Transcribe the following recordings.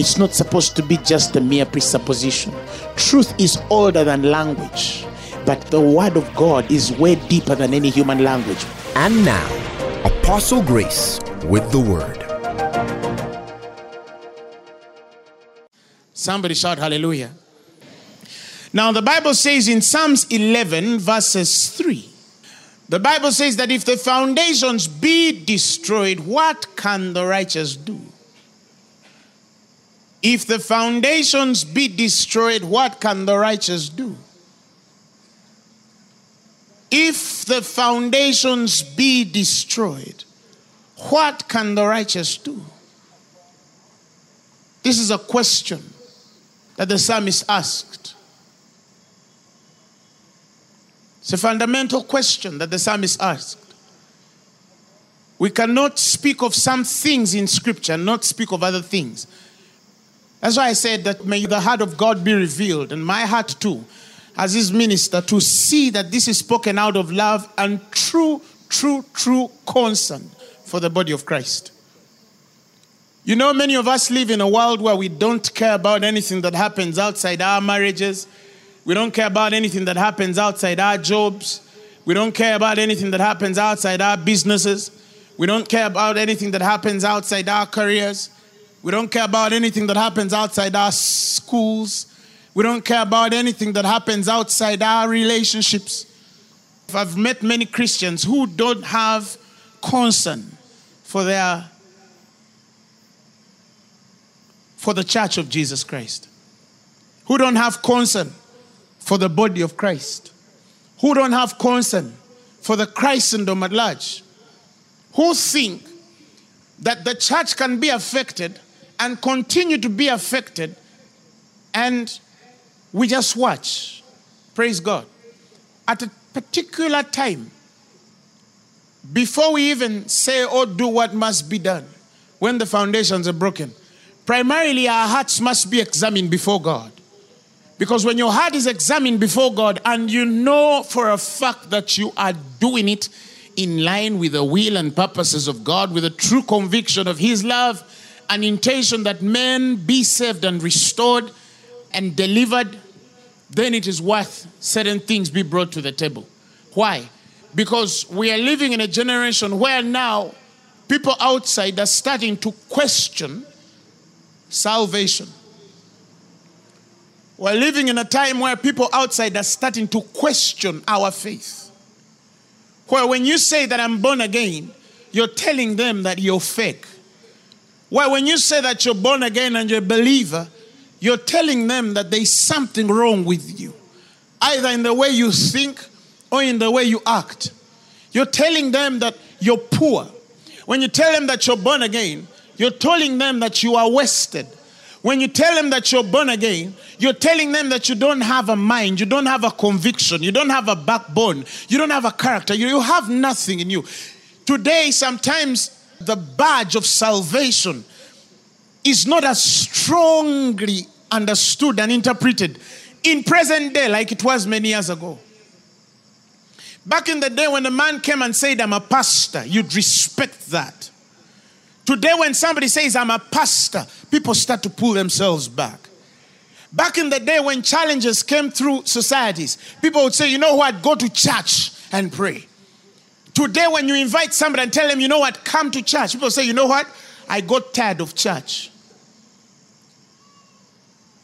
It's not supposed to be just a mere presupposition. Truth is older than language, but the word of God is way deeper than any human language. And now, Apostle Grace with the word. Somebody shout hallelujah. Now, the Bible says in Psalms 11, verses 3, the Bible says that if the foundations be destroyed, what can the righteous do? If the foundations be destroyed, what can the righteous do? If the foundations be destroyed, what can the righteous do? This is a question that the psalmist asked. It's a fundamental question that the psalmist asked. We cannot speak of some things in scripture not speak of other things. That's why I said that may the heart of God be revealed, and my heart too, as his minister, to see that this is spoken out of love and true, true, true concern for the body of Christ. You know, many of us live in a world where we don't care about anything that happens outside our marriages. We don't care about anything that happens outside our jobs. We don't care about anything that happens outside our businesses. We don't care about anything that happens outside our careers. We don't care about anything that happens outside our schools. We don't care about anything that happens outside our relationships. I've met many Christians who don't have concern for their for the church of Jesus Christ. Who don't have concern for the body of Christ. Who don't have concern for the Christendom at large. Who think that the church can be affected and continue to be affected, and we just watch. Praise God. At a particular time, before we even say or do what must be done, when the foundations are broken, primarily our hearts must be examined before God. Because when your heart is examined before God and you know for a fact that you are doing it in line with the will and purposes of God, with a true conviction of His love, an intention that men be saved and restored and delivered, then it is worth certain things be brought to the table. Why? Because we are living in a generation where now people outside are starting to question salvation. We're living in a time where people outside are starting to question our faith. Where when you say that I'm born again, you're telling them that you're fake. Where when you say that you're born again and you're a believer, you're telling them that there's something wrong with you, either in the way you think or in the way you act. You're telling them that you're poor. When you tell them that you're born again, you're telling them that you are wasted. When you tell them that you're born again, you're telling them that you don't have a mind, you don't have a conviction, you don't have a backbone, you don't have a character, you, you have nothing in you. Today, sometimes the badge of salvation is not as strongly understood and interpreted in present day like it was many years ago. Back in the day when a man came and said, I'm a pastor, you'd respect that. Today, when somebody says, I'm a pastor, people start to pull themselves back. Back in the day when challenges came through societies, people would say, You know what? Go to church and pray. Today, when you invite somebody and tell them, You know what? Come to church, people say, You know what? I got tired of church.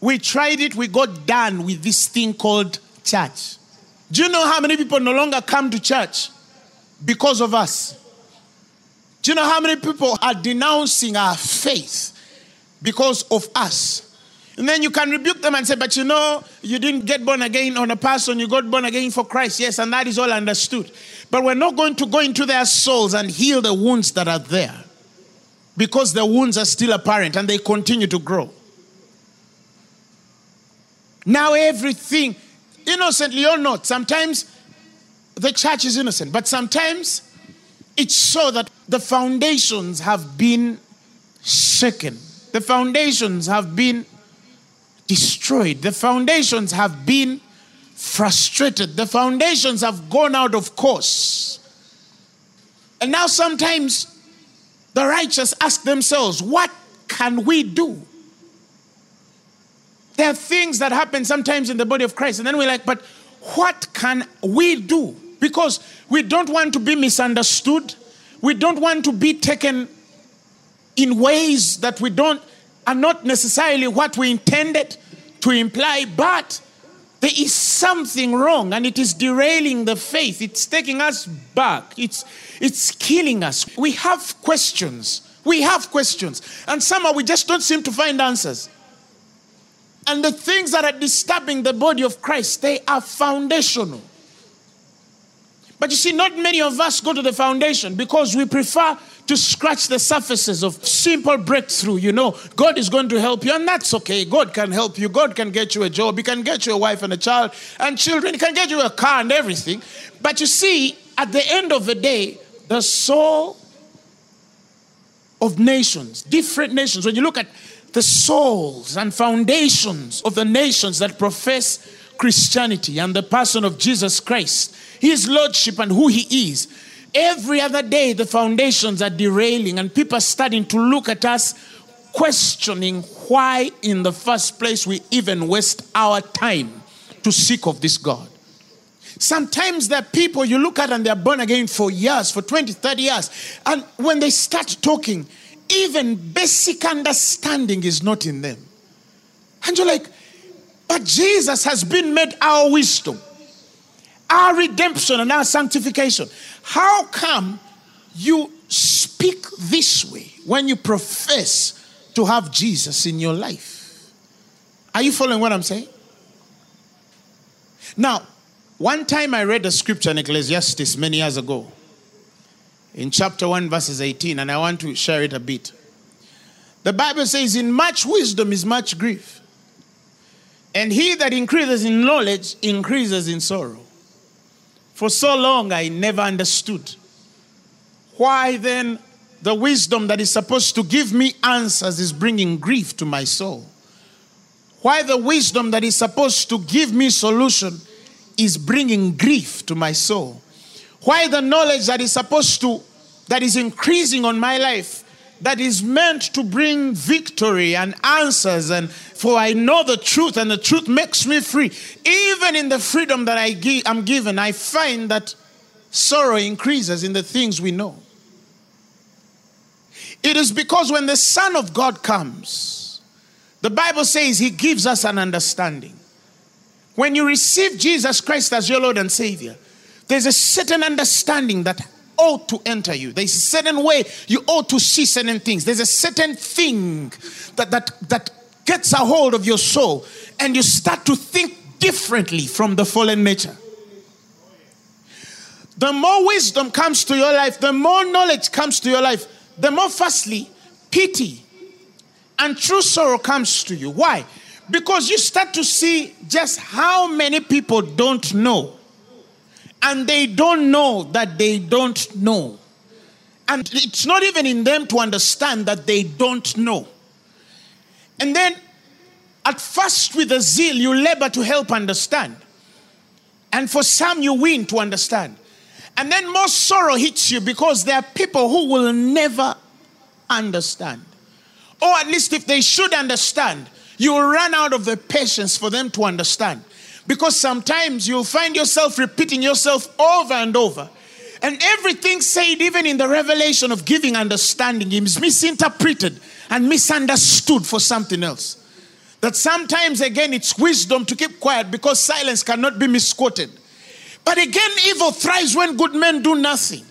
We tried it, we got done with this thing called church. Do you know how many people no longer come to church because of us? Do you know how many people are denouncing our faith because of us? And then you can rebuke them and say, But you know, you didn't get born again on a person, you got born again for Christ. Yes, and that is all understood. But we're not going to go into their souls and heal the wounds that are there because the wounds are still apparent and they continue to grow. Now everything, innocently or not, sometimes the church is innocent, but sometimes it's so that the foundations have been shaken. The foundations have been destroyed. The foundations have been frustrated. The foundations have gone out of course. And now sometimes the righteous ask themselves, what can we do? There are things that happen sometimes in the body of Christ, and then we're like, but what can we do? Because we don't want to be misunderstood. We don't want to be taken in ways that we don't are not necessarily what we intended to imply, but there is something wrong and it is derailing the faith. It's taking us back. It's it's killing us. We have questions. We have questions. And somehow we just don't seem to find answers. And the things that are disturbing the body of Christ, they are foundational. But you see, not many of us go to the foundation because we prefer to scratch the surfaces of simple breakthrough. You know, God is going to help you, and that's okay. God can help you. God can get you a job. He can get you a wife and a child and children. He can get you a car and everything. But you see, at the end of the day, the soul of nations, different nations, when you look at the souls and foundations of the nations that profess Christianity and the person of Jesus Christ, his lordship and who he is, every other day the foundations are derailing and people are starting to look at us questioning why in the first place we even waste our time to seek of this God. Sometimes there are people you look at and they're born again for years, for 20, 30 years. And when they start talking, even basic understanding is not in them. And you're like, but Jesus has been made our wisdom, our redemption, and our sanctification. How come you speak this way when you profess to have Jesus in your life? Are you following what I'm saying? Now, one time I read a scripture in Ecclesiastes many years ago, in chapter 1, verses 18, and I want to share it a bit. The Bible says, In much wisdom is much grief, and he that increases in knowledge increases in sorrow. For so long I never understood. Why then the wisdom that is supposed to give me answers is bringing grief to my soul? Why the wisdom that is supposed to give me solution is bringing grief to my soul. Why the knowledge that is supposed to, that is increasing on my life, that is meant to bring victory and answers, and for I know the truth, and the truth makes me free. Even in the freedom that I give, I'm given, I find that sorrow increases in the things we know. It is because when the Son of God comes, the Bible says he gives us an understanding. When you receive Jesus Christ as your Lord and Savior, there's a certain understanding that ought to enter you. There's a certain way you ought to see certain things. There's a certain thing that, that, that gets a hold of your soul, and you start to think differently from the fallen nature. The more wisdom comes to your life, the more knowledge comes to your life, the more, firstly, pity and true sorrow comes to you. Why? Because you start to see just how many people don't know. And they don't know that they don't know. And it's not even in them to understand that they don't know. And then, at first, with a zeal, you labor to help understand. And for some, you win to understand. And then more sorrow hits you because there are people who will never understand. Or at least if they should understand, you will run out of the patience for them to understand. Because sometimes you'll find yourself repeating yourself over and over. And everything said, even in the revelation of giving understanding, is misinterpreted and misunderstood for something else. That sometimes, again, it's wisdom to keep quiet because silence cannot be misquoted. But again, evil thrives when good men do nothing.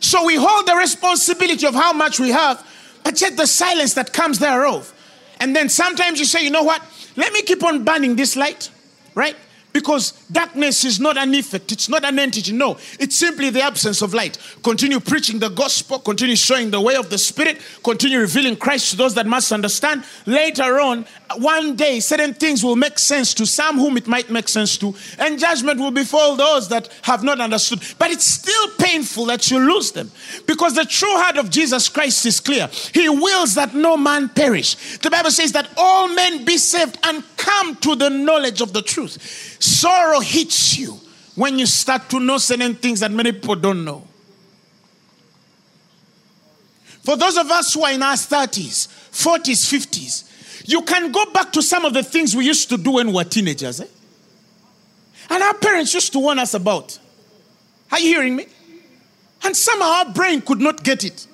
So we hold the responsibility of how much we have, but yet the silence that comes thereof. And then sometimes you say, you know what? Let me keep on burning this light, right? Because darkness is not an effect, it's not an entity. No, it's simply the absence of light. Continue preaching the gospel, continue showing the way of the Spirit, continue revealing Christ to those that must understand. Later on, one day, certain things will make sense to some whom it might make sense to, and judgment will befall those that have not understood. But it's still painful that you lose them because the true heart of Jesus Christ is clear. He wills that no man perish. The Bible says that all men be saved and come to the knowledge of the truth. Sorrow hits you when you start to know certain things that many people don't know. For those of us who are in our 30s, 40s, 50s, you can go back to some of the things we used to do when we were teenagers. Eh? And our parents used to warn us about. Are you hearing me? And somehow our brain could not get it.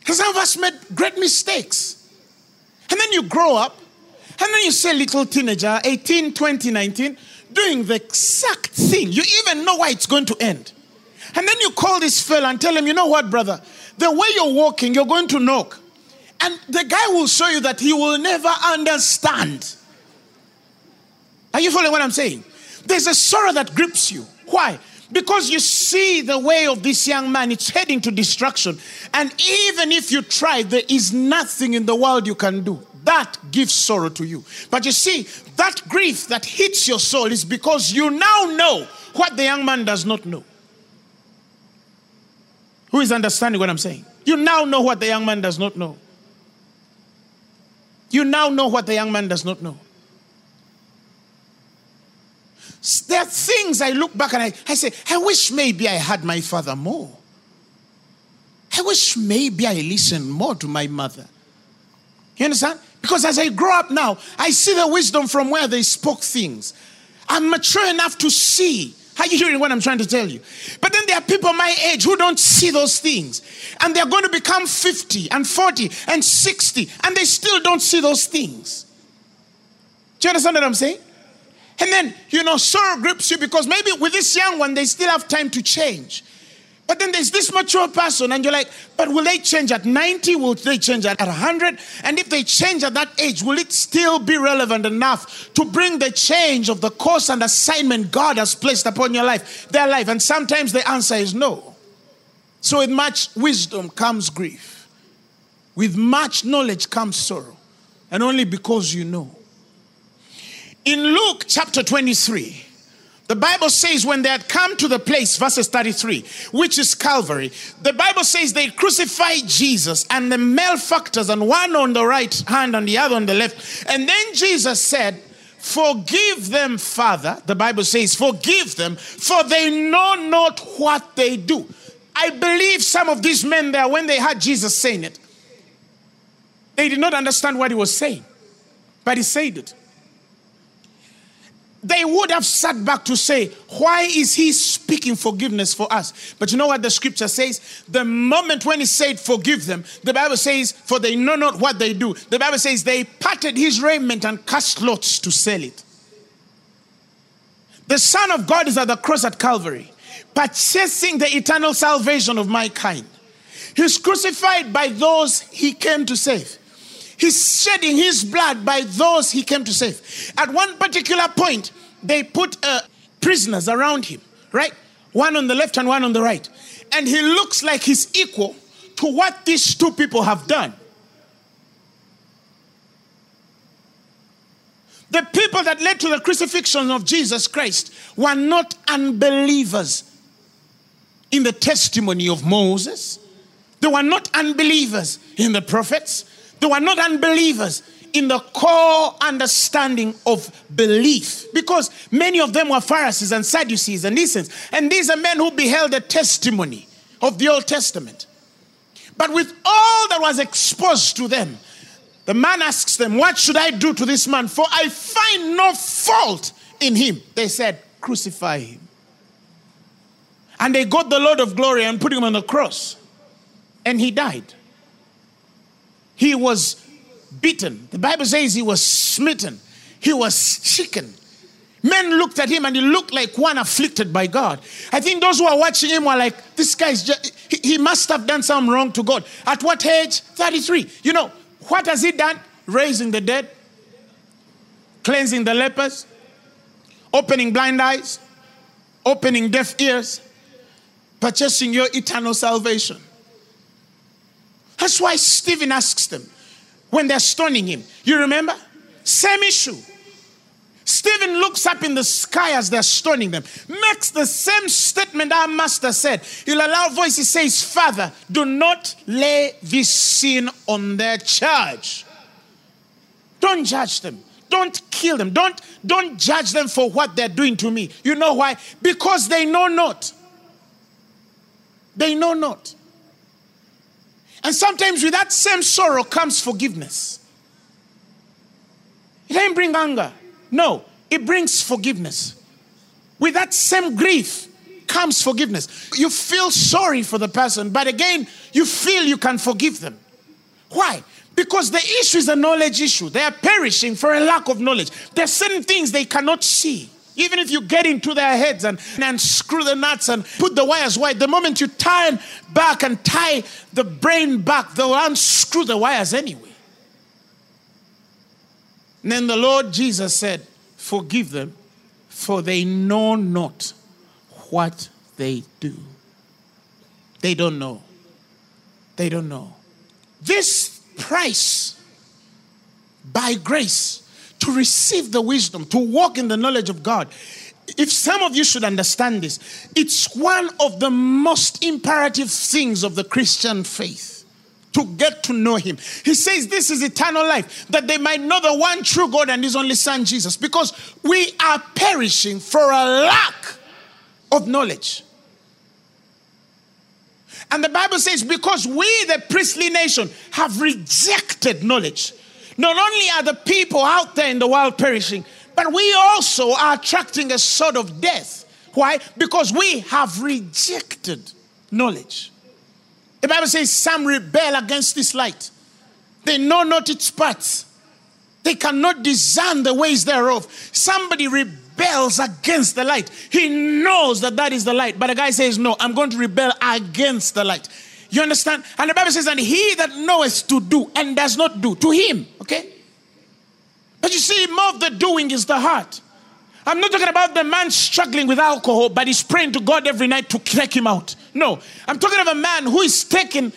Because some of us made great mistakes. And then you grow up and then you say, little teenager, 18, 20, 19, doing the exact thing. You even know why it's going to end. And then you call this fella and tell him, you know what, brother? The way you're walking, you're going to knock. And the guy will show you that he will never understand. Are you following what I'm saying? There's a sorrow that grips you. Why? Because you see the way of this young man, it's heading to destruction. And even if you try, there is nothing in the world you can do that gives sorrow to you. But you see, that grief that hits your soul is because you now know what the young man does not know. Who is understanding what I'm saying? You now know what the young man does not know. You now know what the young man does not know. There are things I look back and I, I say, I wish maybe I had my father more. I wish maybe I listened more to my mother. You understand? Because as I grow up now, I see the wisdom from where they spoke things. I'm mature enough to see. Are you hearing what I'm trying to tell you? But then there are people my age who don't see those things. And they're going to become 50 and 40 and 60, and they still don't see those things. Do you understand what I'm saying? And then, you know, sorrow grips you because maybe with this young one, they still have time to change. But then there's this mature person, and you're like, but will they change at 90? Will they change at 100? And if they change at that age, will it still be relevant enough to bring the change of the course and assignment God has placed upon your life, their life? And sometimes the answer is no. So, with much wisdom comes grief, with much knowledge comes sorrow, and only because you know. In Luke chapter 23, the Bible says when they had come to the place, verses 33, which is Calvary, the Bible says they crucified Jesus and the malefactors, and one on the right hand and the other on the left. And then Jesus said, Forgive them, Father. The Bible says, Forgive them, for they know not what they do. I believe some of these men there, when they heard Jesus saying it, they did not understand what he was saying, but he said it they would have sat back to say, Why is he speaking forgiveness for us? But you know what the scripture says? The moment when he said, Forgive them, the Bible says, For they know not what they do. The Bible says, They parted his raiment and cast lots to sell it. The Son of God is at the cross at Calvary, purchasing the eternal salvation of my kind. He's crucified by those he came to save. He's shedding his blood by those he came to save. At one particular point, they put uh, prisoners around him, right? One on the left and one on the right. And he looks like he's equal to what these two people have done. The people that led to the crucifixion of Jesus Christ were not unbelievers in the testimony of Moses. They were not unbelievers in the prophets. They were not unbelievers in the core understanding of belief because many of them were Pharisees and Sadducees and Essenes. And these are men who beheld the testimony of the Old Testament. But with all that was exposed to them, the man asks them, What should I do to this man? For I find no fault in him. They said, Crucify him. And they got the Lord of glory and put him on the cross. And he died. He was beaten. The Bible says he was smitten. He was shaken. Men looked at him and he looked like one afflicted by God. I think those who are watching him were like, this guy's just, he, he must have done something wrong to God. At what age? 33. You know, what has he done? Raising the dead, cleansing the lepers, opening blind eyes, opening deaf ears, purchasing your eternal salvation. That's why Stephen asks them when they're stoning him. You remember? Same issue. Stephen looks up in the sky as they're stoning them, makes the same statement our master said. He'll allow voice, he says, Father, do not lay this sin on their charge. Don't judge them. Don't kill them. Don't, don't judge them for what they're doing to me. You know why? Because they know not. They know not. And sometimes with that same sorrow comes forgiveness. It doesn't bring anger. No, it brings forgiveness. With that same grief comes forgiveness. You feel sorry for the person, but again, you feel you can forgive them. Why? Because the issue is a knowledge issue. They are perishing for a lack of knowledge. There are certain things they cannot see. Even if you get into their heads and, and screw the nuts and put the wires wide, the moment you turn back and tie the brain back, they'll unscrew the wires anyway. And then the Lord Jesus said, Forgive them, for they know not what they do. They don't know. They don't know. This price by grace to receive the wisdom, to walk in the knowledge of God. If some of you should understand this, it's one of the most imperative things of the Christian faith to get to know Him. He says, This is eternal life, that they might know the one true God and His only Son, Jesus, because we are perishing for a lack of knowledge. And the Bible says, because we, the priestly nation, have rejected knowledge. Not only are the people out there in the world perishing, but we also are attracting a sort of death. Why? Because we have rejected knowledge. The Bible says some rebel against this light. They know not its parts. They cannot discern the ways thereof. Somebody rebels against the light. He knows that that is the light, but the guy says, No, I'm going to rebel against the light. You understand? And the Bible says, And he that knoweth to do and does not do, to him, okay? But you see, more of the doing is the heart. I'm not talking about the man struggling with alcohol, but he's praying to God every night to crack him out. No, I'm talking of a man who is taking,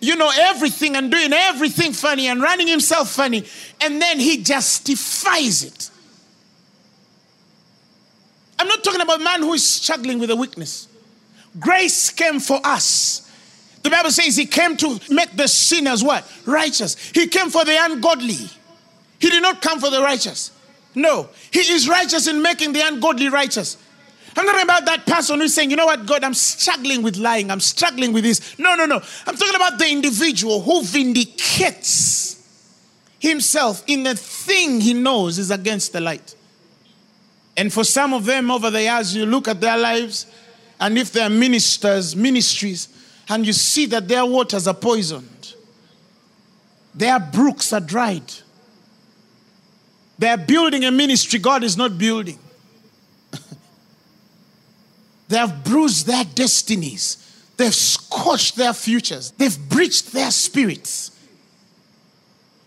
you know, everything and doing everything funny and running himself funny, and then he justifies it. I'm not talking about a man who is struggling with a weakness. Grace came for us. The Bible says he came to make the sinners what? Righteous. He came for the ungodly. He did not come for the righteous. No, he is righteous in making the ungodly righteous. I'm talking about that person who's saying, you know what, God, I'm struggling with lying, I'm struggling with this. No, no, no. I'm talking about the individual who vindicates himself in the thing he knows is against the light. And for some of them over the years, you look at their lives, and if they're ministers, ministries, and you see that their waters are poisoned, their brooks are dried. They're building a ministry God is not building. they have bruised their destinies. They've scorched their futures. They've breached their spirits.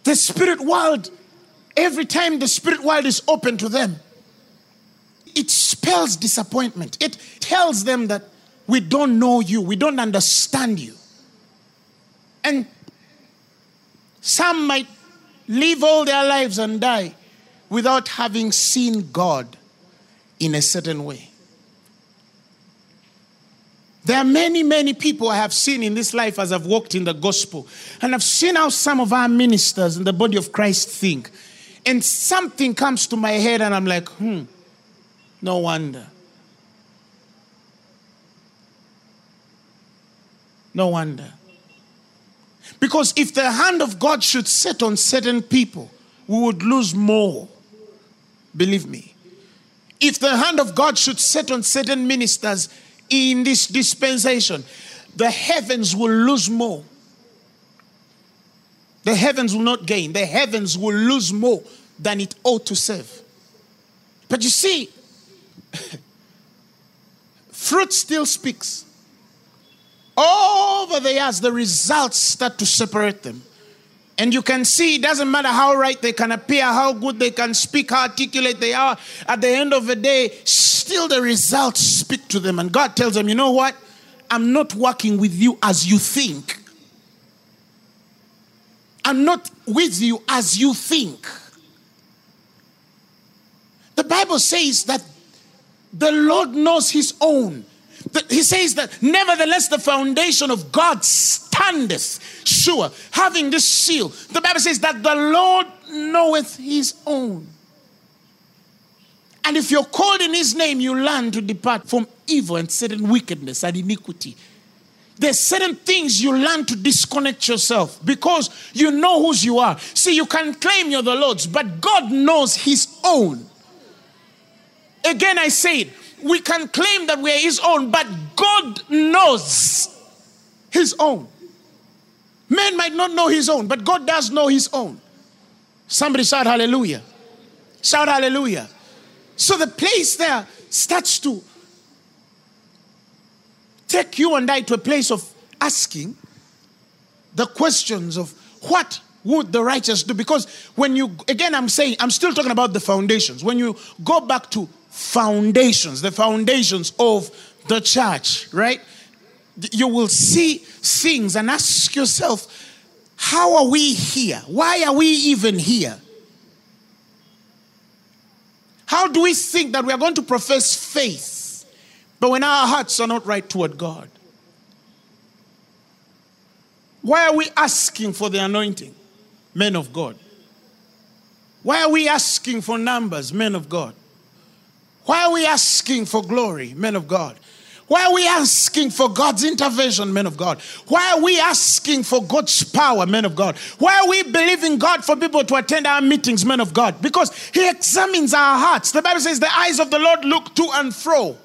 The spirit world, every time the spirit world is open to them, it spells disappointment. It tells them that we don't know you, we don't understand you. And some might live all their lives and die without having seen God in a certain way. There are many, many people I have seen in this life as I've walked in the gospel. And I've seen how some of our ministers in the body of Christ think. And something comes to my head, and I'm like, hmm, no wonder. No wonder. Because if the hand of God should set on certain people, we would lose more. Believe me. If the hand of God should set on certain ministers in this dispensation, the heavens will lose more. The heavens will not gain. The heavens will lose more than it ought to serve. But you see, fruit still speaks. Over the years, the results start to separate them. And you can see it doesn't matter how right they can appear, how good they can speak, how articulate they are. At the end of the day, still the results speak to them. And God tells them, you know what? I'm not working with you as you think. I'm not with you as you think. The Bible says that the Lord knows his own. He says that, nevertheless, the foundation of God standeth sure, having this seal. The Bible says that the Lord knoweth his own. And if you're called in his name, you learn to depart from evil and certain wickedness and iniquity. There's certain things you learn to disconnect yourself because you know whose you are. See, you can claim you're the Lord's, but God knows his own. Again, I say it we can claim that we're his own, but God knows his own. Man might not know his own, but God does know his own. Somebody shout hallelujah. Shout hallelujah. So the place there starts to take you and I to a place of asking the questions of what would the righteous do? Because when you, again, I'm saying, I'm still talking about the foundations. When you go back to foundations, the foundations of the church, right? You will see things and ask yourself, how are we here? Why are we even here? How do we think that we are going to profess faith, but when our hearts are not right toward God? Why are we asking for the anointing, men of God? Why are we asking for numbers, men of God? Why are we asking for glory, men of God? Why are we asking for God's intervention, men of God? Why are we asking for God's power, men of God? Why are we believing God for people to attend our meetings, men of God? Because He examines our hearts. The Bible says the eyes of the Lord look to and fro.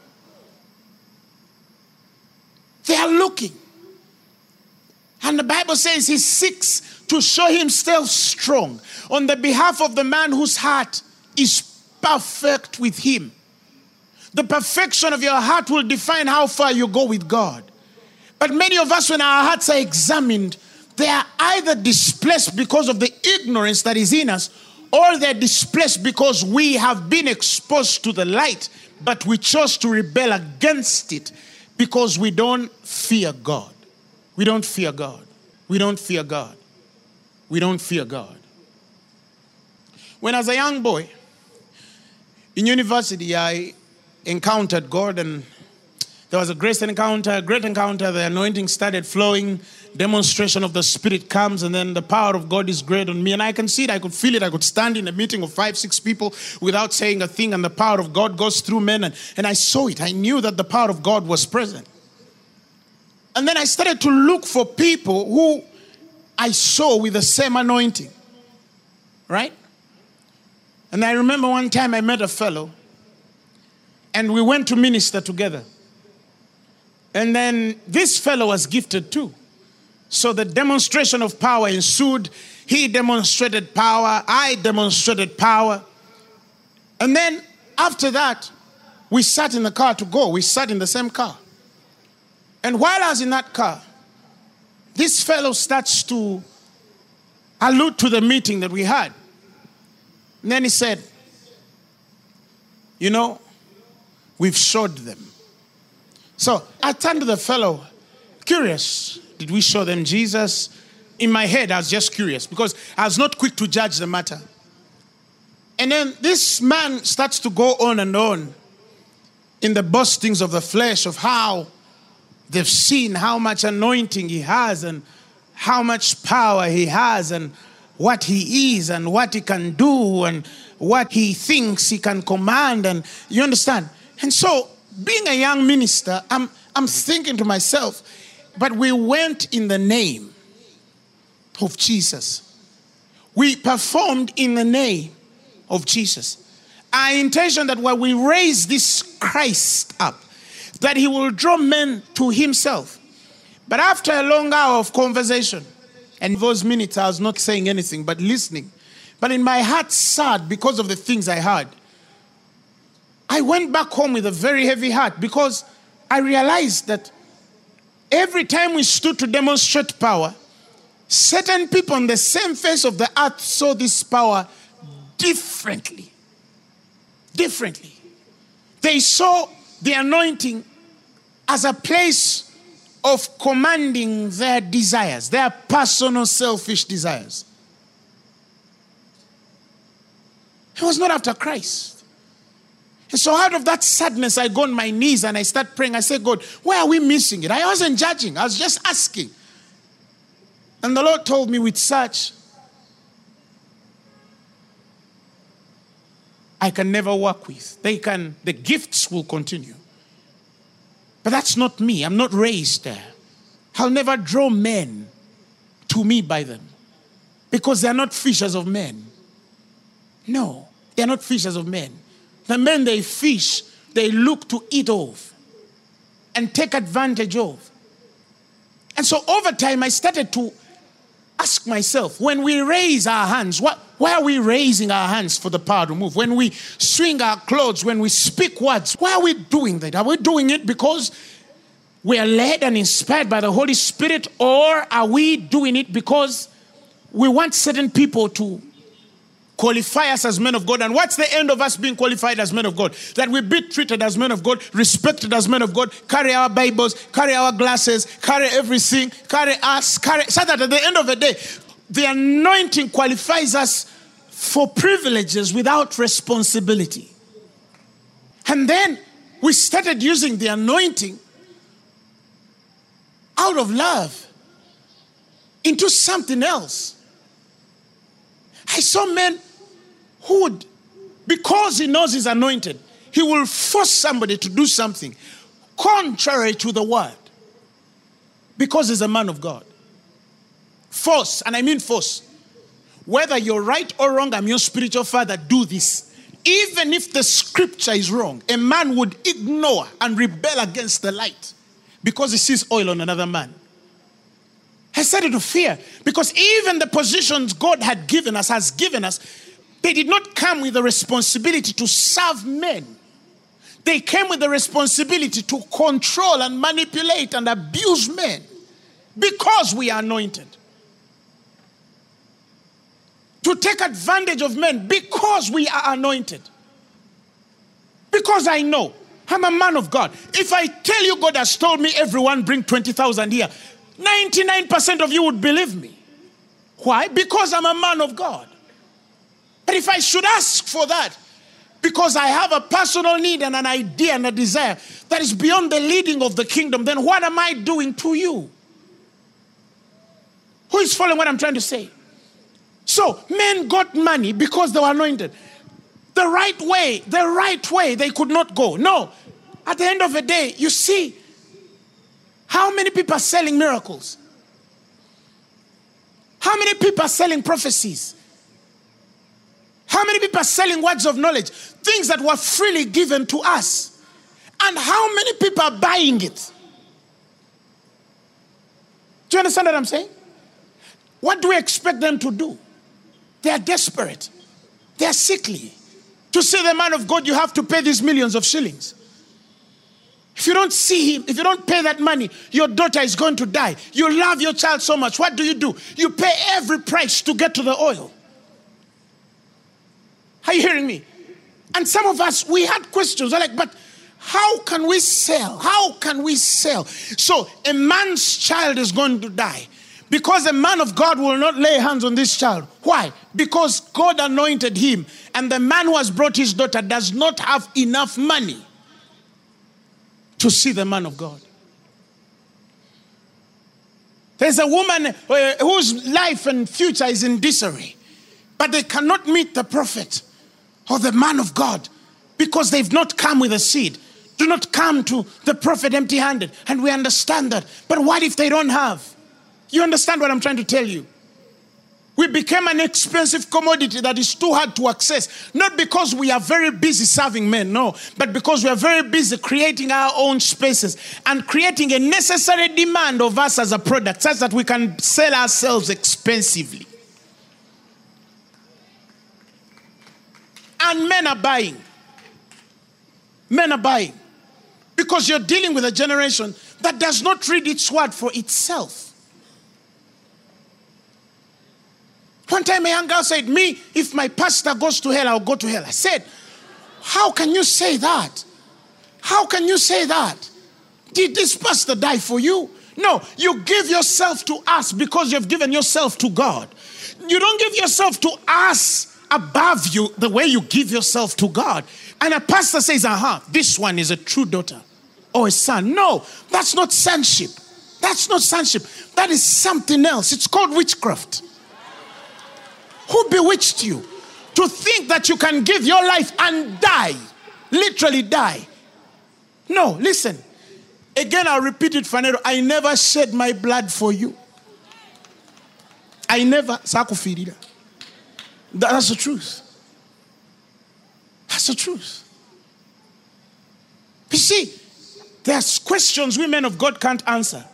They are looking. And the Bible says He seeks to show Himself strong on the behalf of the man whose heart is perfect with Him. The perfection of your heart will define how far you go with God. But many of us, when our hearts are examined, they are either displaced because of the ignorance that is in us, or they're displaced because we have been exposed to the light, but we chose to rebel against it because we don't fear God. We don't fear God. We don't fear God. We don't fear God. When as a young boy in university, I encountered God and there was a grace encounter, a great encounter. The anointing started flowing. Demonstration of the Spirit comes, and then the power of God is great on me. And I can see it, I could feel it. I could stand in a meeting of five, six people without saying a thing, and the power of God goes through men. And, and I saw it. I knew that the power of God was present. And then I started to look for people who I saw with the same anointing. Right? And I remember one time I met a fellow and we went to minister together. And then this fellow was gifted too. So the demonstration of power ensued. He demonstrated power, I demonstrated power. And then after that, we sat in the car to go. We sat in the same car. And while I was in that car, this fellow starts to allude to the meeting that we had. And then he said, You know, We've showed them. So I turned to the fellow, curious. Did we show them Jesus? In my head, I was just curious because I was not quick to judge the matter. And then this man starts to go on and on in the boastings of the flesh of how they've seen how much anointing he has and how much power he has and what he is and what he can do and what he thinks he can command. And you understand? And so, being a young minister, I'm, I'm thinking to myself, but we went in the name of Jesus. We performed in the name of Jesus. Our intention that when we raise this Christ up, that he will draw men to himself. But after a long hour of conversation, and those minutes I was not saying anything but listening, but in my heart sad because of the things I heard. I went back home with a very heavy heart because I realized that every time we stood to demonstrate power, certain people on the same face of the earth saw this power differently. Differently. They saw the anointing as a place of commanding their desires, their personal selfish desires. He was not after Christ. And so, out of that sadness, I go on my knees and I start praying. I say, God, why are we missing it? I wasn't judging, I was just asking. And the Lord told me with such, I can never work with. They can, the gifts will continue. But that's not me. I'm not raised there. I'll never draw men to me by them because they're not fishers of men. No, they're not fishers of men. The men they fish, they look to eat of and take advantage of. And so over time, I started to ask myself when we raise our hands, what, why are we raising our hands for the power to move? When we swing our clothes, when we speak words, why are we doing that? Are we doing it because we are led and inspired by the Holy Spirit, or are we doing it because we want certain people to qualify us as men of God. And what's the end of us being qualified as men of God? That we be treated as men of God, respected as men of God, carry our Bibles, carry our glasses, carry everything, carry us, carry, so that at the end of the day, the anointing qualifies us for privileges without responsibility. And then we started using the anointing out of love into something else. I saw men who would, because he knows he's anointed, he will force somebody to do something contrary to the word because he's a man of God. Force, and I mean force. Whether you're right or wrong, I'm your spiritual father, do this. Even if the scripture is wrong, a man would ignore and rebel against the light because he sees oil on another man. I it to fear because even the positions God had given us, has given us, they did not come with the responsibility to serve men. They came with the responsibility to control and manipulate and abuse men because we are anointed. To take advantage of men because we are anointed. Because I know I'm a man of God. If I tell you God has told me everyone bring 20,000 here, 99% of you would believe me. Why? Because I'm a man of God. But if I should ask for that, because I have a personal need and an idea and a desire that is beyond the leading of the kingdom, then what am I doing to you? Who is following what I'm trying to say? So, men got money because they were anointed. The right way, the right way, they could not go. No. At the end of the day, you see, how many people are selling miracles? How many people are selling prophecies? How many people are selling words of knowledge? Things that were freely given to us. And how many people are buying it? Do you understand what I'm saying? What do we expect them to do? They are desperate, they are sickly. To see the man of God, you have to pay these millions of shillings. If you don't see him, if you don't pay that money, your daughter is going to die. You love your child so much. What do you do? You pay every price to get to the oil. Are you hearing me? And some of us, we had questions. We're like, but how can we sell? How can we sell? So a man's child is going to die. Because a man of God will not lay hands on this child. Why? Because God anointed him, and the man who has brought his daughter does not have enough money to see the man of God. There's a woman uh, whose life and future is in disarray, but they cannot meet the prophet or the man of God because they've not come with a seed. Do not come to the prophet empty handed. And we understand that. But what if they don't have? You understand what I'm trying to tell you? We became an expensive commodity that is too hard to access. Not because we are very busy serving men, no, but because we are very busy creating our own spaces and creating a necessary demand of us as a product such that we can sell ourselves expensively. And men are buying. Men are buying. Because you're dealing with a generation that does not read its word for itself. One time a young girl said, Me, if my pastor goes to hell, I'll go to hell. I said, How can you say that? How can you say that? Did this pastor die for you? No, you give yourself to us because you've given yourself to God. You don't give yourself to us above you the way you give yourself to God. And a pastor says, aha, this one is a true daughter or a son. No, that's not sonship. That's not sonship. That is something else. It's called witchcraft. Who bewitched you to think that you can give your life and die? Literally die. No, listen. Again, I'll repeat it, Phaneroo. I never shed my blood for you. I never. Sakufirira. That's the truth. That's the truth. You see, there's questions women of God can't answer.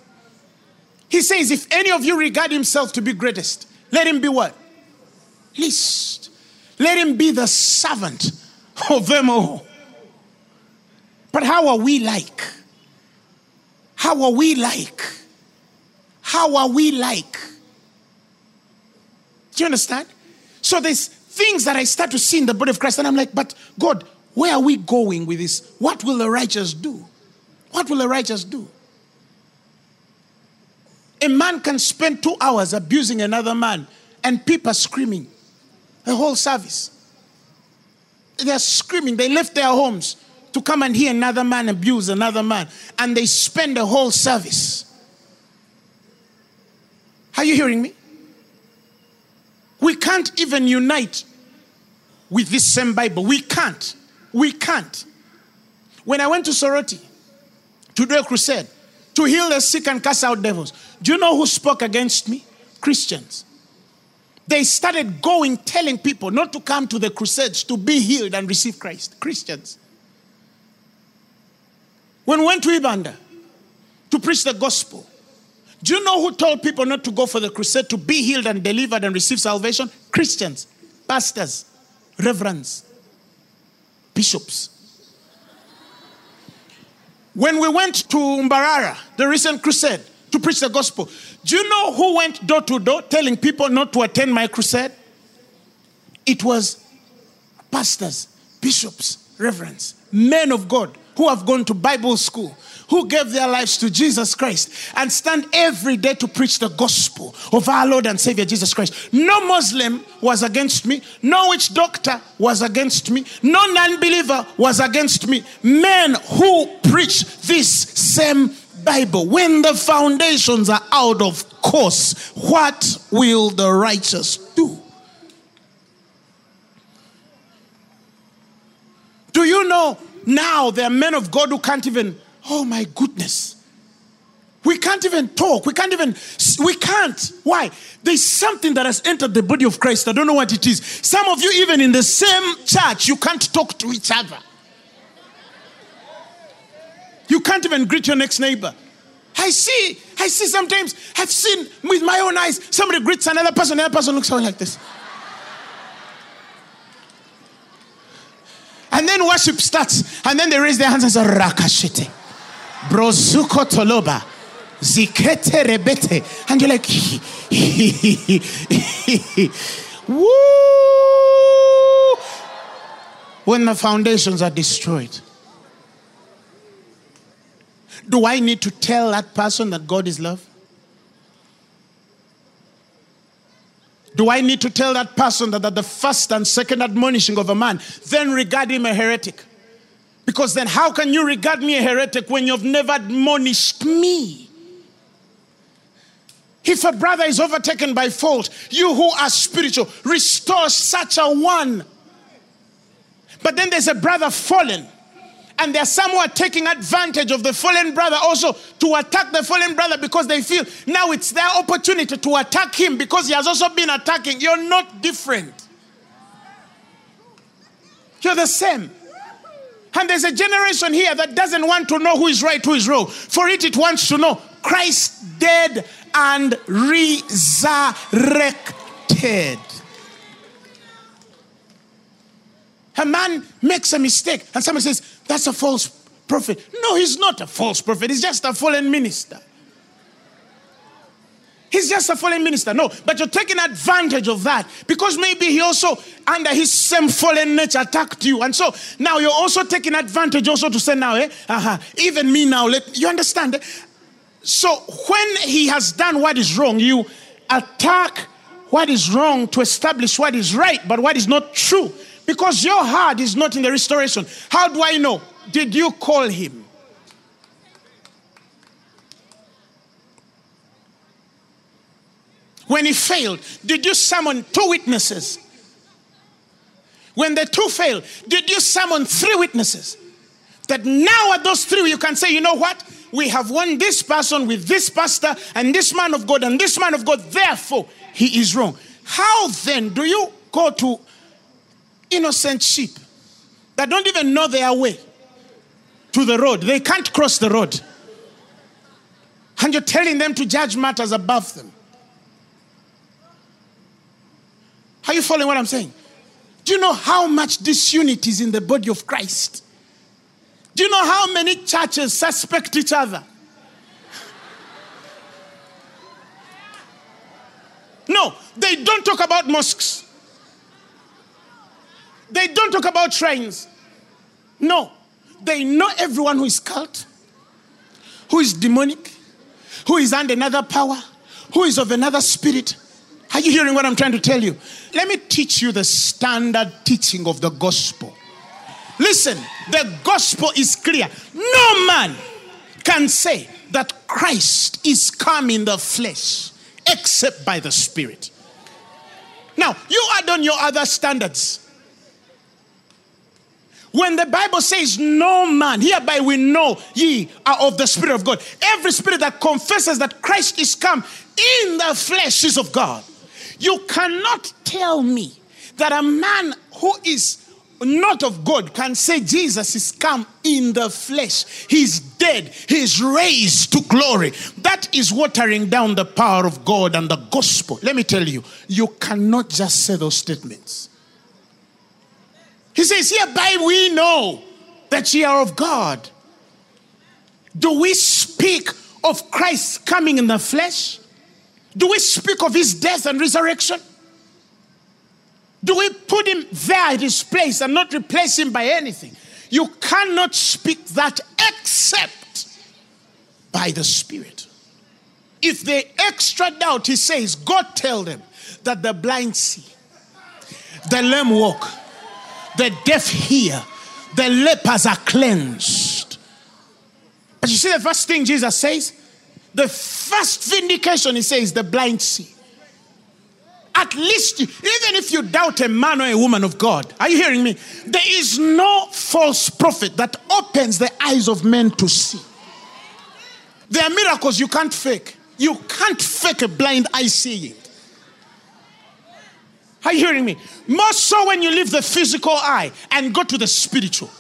He says, if any of you regard himself to be greatest, let him be what? Least. Let him be the servant of them all. But how are we like? How are we like? How are we like? Do you understand? So there's things that I start to see in the body of Christ, and I'm like, but God, where are we going with this? What will the righteous do? What will the righteous do? A man can spend two hours abusing another man, and people screaming. A whole service. They're screaming. They left their homes to come and hear another man abuse another man, and they spend the whole service. Are you hearing me? We can't even unite with this same Bible. We can't. We can't. When I went to Soroti to do a crusade to heal the sick and cast out devils, do you know who spoke against me? Christians. They started going telling people not to come to the crusades to be healed and receive Christ. Christians. When we went to Ibanda to preach the gospel, do you know who told people not to go for the crusade to be healed and delivered and receive salvation? Christians, pastors, reverends, bishops. When we went to Mbarara, the recent crusade, to preach the gospel, do you know who went door to door telling people not to attend my crusade? It was pastors, bishops, reverends, men of God who have gone to Bible school, who gave their lives to Jesus Christ and stand every day to preach the gospel of our Lord and Savior Jesus Christ. No Muslim was against me, no witch doctor was against me, no non believer was against me. Men who preach this same Bible, when the foundations are out of course, what will the righteous do? Do you know now there are men of God who can't even, oh my goodness. We can't even talk. We can't even, we can't. Why? There's something that has entered the body of Christ. I don't know what it is. Some of you, even in the same church, you can't talk to each other. You can't even greet your next neighbor. I see, I see sometimes, I've seen with my own eyes, somebody greets another person, another person looks like this. And then worship starts. And then they raise their hands and say, Rakashite. Brozuko Toloba. Zikete Rebete. And you're like, Woo! When the foundations are destroyed. Do I need to tell that person that God is love? Do I need to tell that person that at the first and second admonishing of a man, then regard him a heretic? Because then, how can you regard me a heretic when you've never admonished me? If a brother is overtaken by fault, you who are spiritual, restore such a one. But then there's a brother fallen and there are some who are taking advantage of the fallen brother also to attack the fallen brother because they feel now it's their opportunity to attack him because he has also been attacking. You're not different. You're the same. And there's a generation here that doesn't want to know who is right, who is wrong. For it, it wants to know Christ dead and resurrected. A man makes a mistake and someone says, That's a false prophet. No, he's not a false prophet, he's just a fallen minister. He's just a fallen minister. No, but you're taking advantage of that because maybe he also, under his same fallen nature, attacked you. And so now you're also taking advantage also to say, now, eh, uh-huh, even me now, let you understand. So when he has done what is wrong, you attack what is wrong to establish what is right, but what is not true. Because your heart is not in the restoration. How do I know? Did you call him? When he failed, did you summon two witnesses? When the two failed, did you summon three witnesses? That now at those three, you can say, you know what? We have won this person with this pastor and this man of God and this man of God. Therefore, he is wrong. How then do you go to innocent sheep that don't even know their way to the road? They can't cross the road. And you're telling them to judge matters above them. Are you following what I'm saying? Do you know how much disunity is in the body of Christ? Do you know how many churches suspect each other? No, they don't talk about mosques. They don't talk about shrines. No, they know everyone who is cult, who is demonic, who is under another power, who is of another spirit. Are you hearing what I'm trying to tell you? Let me teach you the standard teaching of the gospel. Listen, the gospel is clear. No man can say that Christ is come in the flesh except by the Spirit. Now, you add on your other standards. When the Bible says, No man, hereby we know ye are of the Spirit of God. Every spirit that confesses that Christ is come in the flesh is of God. You cannot tell me that a man who is not of God can say Jesus is come in the flesh. He's dead. He's raised to glory. That is watering down the power of God and the gospel. Let me tell you, you cannot just say those statements. He says, Hereby we know that ye are of God. Do we speak of Christ coming in the flesh? Do we speak of his death and resurrection? Do we put him there at his place and not replace him by anything? You cannot speak that except by the Spirit. If they extra doubt, he says, God tell them that the blind see, the lame walk, the deaf hear, the lepers are cleansed. But you see the first thing Jesus says? The first vindication he says, the blind see. At least, even if you doubt a man or a woman of God, are you hearing me? There is no false prophet that opens the eyes of men to see. There are miracles you can't fake. You can't fake a blind eye seeing. Are you hearing me? More so when you leave the physical eye and go to the spiritual.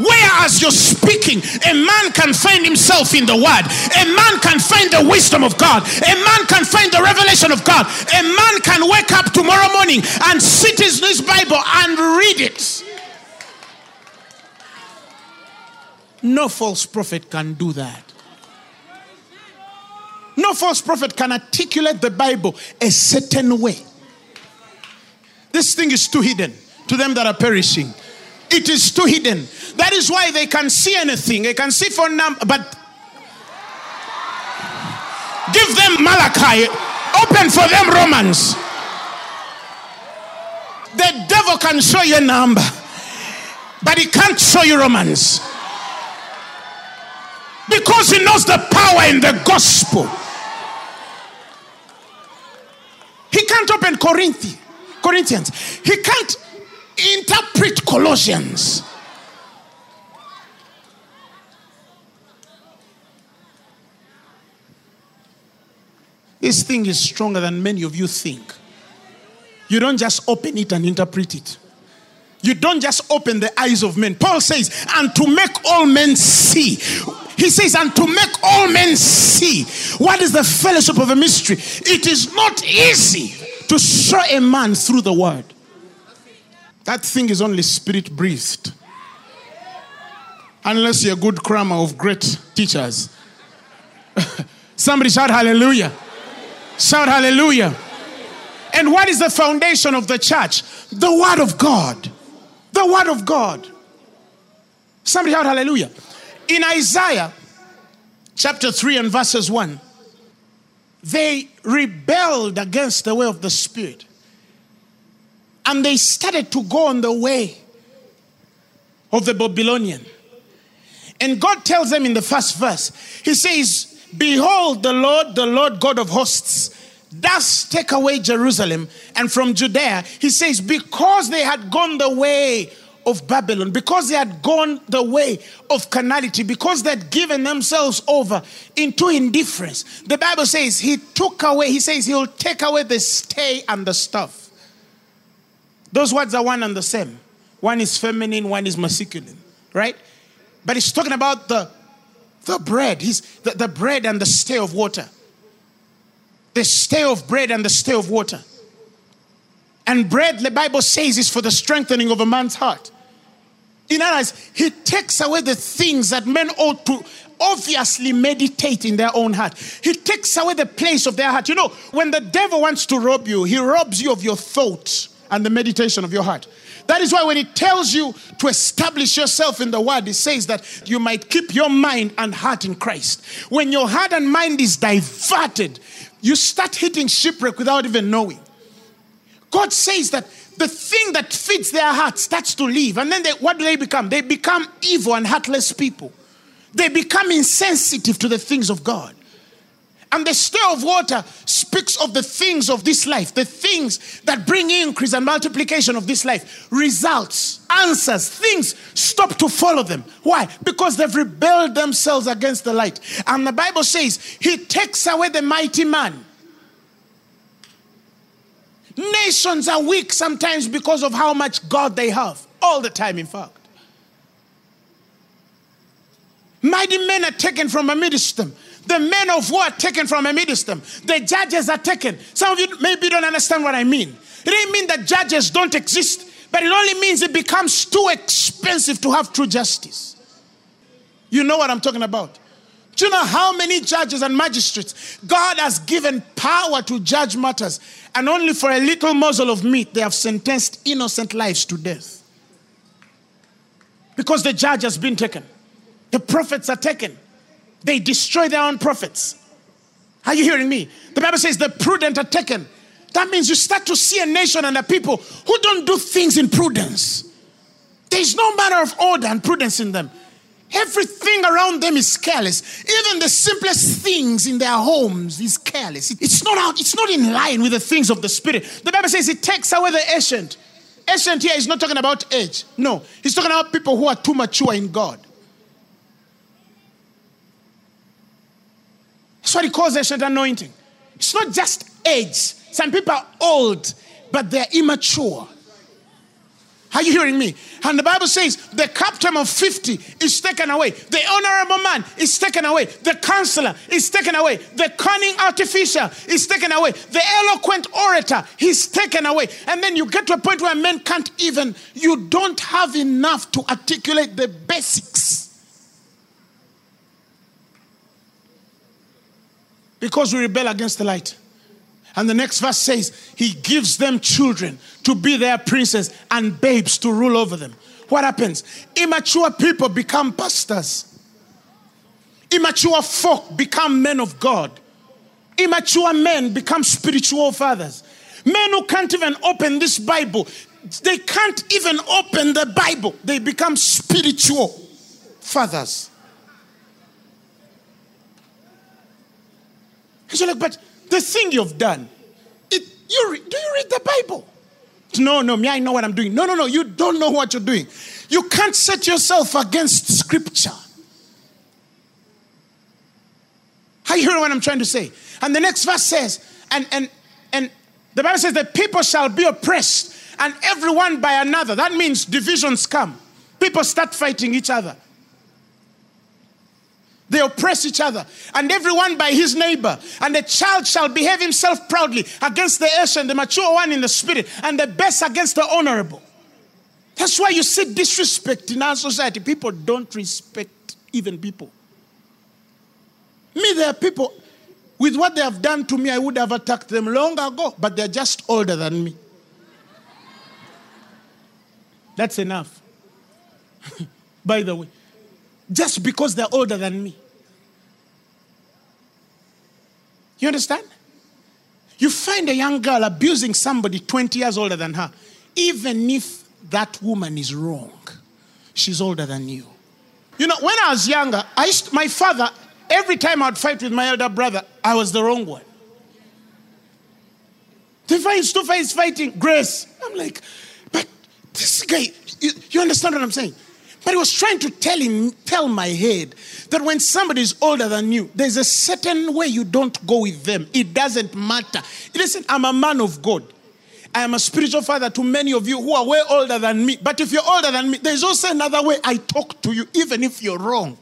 Whereas you're speaking, a man can find himself in the word. A man can find the wisdom of God. A man can find the revelation of God. A man can wake up tomorrow morning and sit in his Bible and read it. No false prophet can do that. No false prophet can articulate the Bible a certain way. This thing is too hidden to them that are perishing. It is too hidden. That is why they can see anything. They can see for number, but give them Malachi. Open for them Romans. The devil can show you a number, but he can't show you Romans. Because he knows the power in the gospel. He can't open Corinthians. He can't interpret Colossians. This thing is stronger than many of you think. You don't just open it and interpret it. You don't just open the eyes of men. Paul says, and to make all men see. He says, and to make all men see. What is the fellowship of a mystery? It is not easy to show a man through the word. That thing is only spirit breathed. Unless you're a good crammer of great teachers. Somebody shout hallelujah. Shout hallelujah. And what is the foundation of the church? The Word of God. The Word of God. Somebody shout hallelujah. In Isaiah chapter 3 and verses 1, they rebelled against the way of the Spirit. And they started to go on the way of the Babylonian. And God tells them in the first verse, He says, Behold, the Lord, the Lord God of hosts, does take away Jerusalem and from Judea. He says, Because they had gone the way of Babylon, because they had gone the way of carnality, because they had given themselves over into indifference. The Bible says he took away, he says he'll take away the stay and the stuff. Those words are one and the same. One is feminine, one is masculine, right? But he's talking about the, the bread. He's the, the bread and the stay of water. The stay of bread and the stay of water. And bread, the Bible says, is for the strengthening of a man's heart. In other words, he takes away the things that men ought to obviously meditate in their own heart. He takes away the place of their heart. You know, when the devil wants to rob you, he robs you of your thoughts and the meditation of your heart. That is why when he tells you to establish yourself in the word, he says that you might keep your mind and heart in Christ. When your heart and mind is diverted, you start hitting shipwreck without even knowing. God says that the thing that fits their heart starts to leave. And then they, what do they become? They become evil and heartless people. They become insensitive to the things of God. And the stir of water speaks of the things of this life, the things that bring increase and multiplication of this life, results, answers, things stop to follow them. Why? Because they've rebelled themselves against the light. And the Bible says, He takes away the mighty man. Nations are weak sometimes because of how much God they have, all the time, in fact. Mighty men are taken from amidst them. The men of war taken from amidst them. The judges are taken. Some of you maybe don't understand what I mean. It doesn't mean that judges don't exist, but it only means it becomes too expensive to have true justice. You know what I'm talking about. Do you know how many judges and magistrates God has given power to judge matters, and only for a little morsel of meat they have sentenced innocent lives to death? Because the judge has been taken, the prophets are taken, they destroy their own prophets. Are you hearing me? The Bible says the prudent are taken. That means you start to see a nation and a people who don't do things in prudence. There's no matter of order and prudence in them. Everything around them is careless. Even the simplest things in their homes is careless. It's not out, it's not in line with the things of the spirit. The Bible says it takes away the ancient. Ancient here is not talking about age. No, he's talking about people who are too mature in God. That's what he calls ancient anointing. It's not just age. Some people are old, but they're immature. Are you hearing me? And the Bible says the captain of 50 is taken away. The honorable man is taken away. The counselor is taken away. The cunning artificer is taken away. The eloquent orator is taken away. And then you get to a point where men can't even, you don't have enough to articulate the basics. Because we rebel against the light. And the next verse says, He gives them children to be their princes and babes to rule over them. What happens? Immature people become pastors, immature folk become men of God, immature men become spiritual fathers. Men who can't even open this Bible, they can't even open the Bible, they become spiritual fathers. You're like, but the thing you've done, it, you re- do you read the Bible? No, no, me, I know what I'm doing. No, no, no, you don't know what you're doing. You can't set yourself against scripture. Are you hearing what I'm trying to say? And the next verse says, and and and the Bible says the people shall be oppressed, and everyone by another. That means divisions come. People start fighting each other. They oppress each other, and everyone by his neighbor. And the child shall behave himself proudly against the ancient, the mature one in the spirit, and the best against the honorable. That's why you see disrespect in our society. People don't respect even people. Me, there are people, With what they have done to me, I would have attacked them long ago, but they're just older than me. That's enough. By the way, just because they're older than me. You understand? You find a young girl abusing somebody 20 years older than her, even if that woman is wrong, she's older than you. You know, when I was younger, I used, my father, every time I'd fight with my elder brother, I was the wrong one. Tufa is Tufa is fighting Grace. I'm like, but this guy, you, you understand what I'm saying? But he was trying to tell him, tell my head that when somebody is older than you, there's a certain way you don't go with them. It doesn't matter. Listen, I'm a man of God. I am a spiritual father to many of you who are way older than me. But if you're older than me, there's also another way I talk to you, even if you're wrong.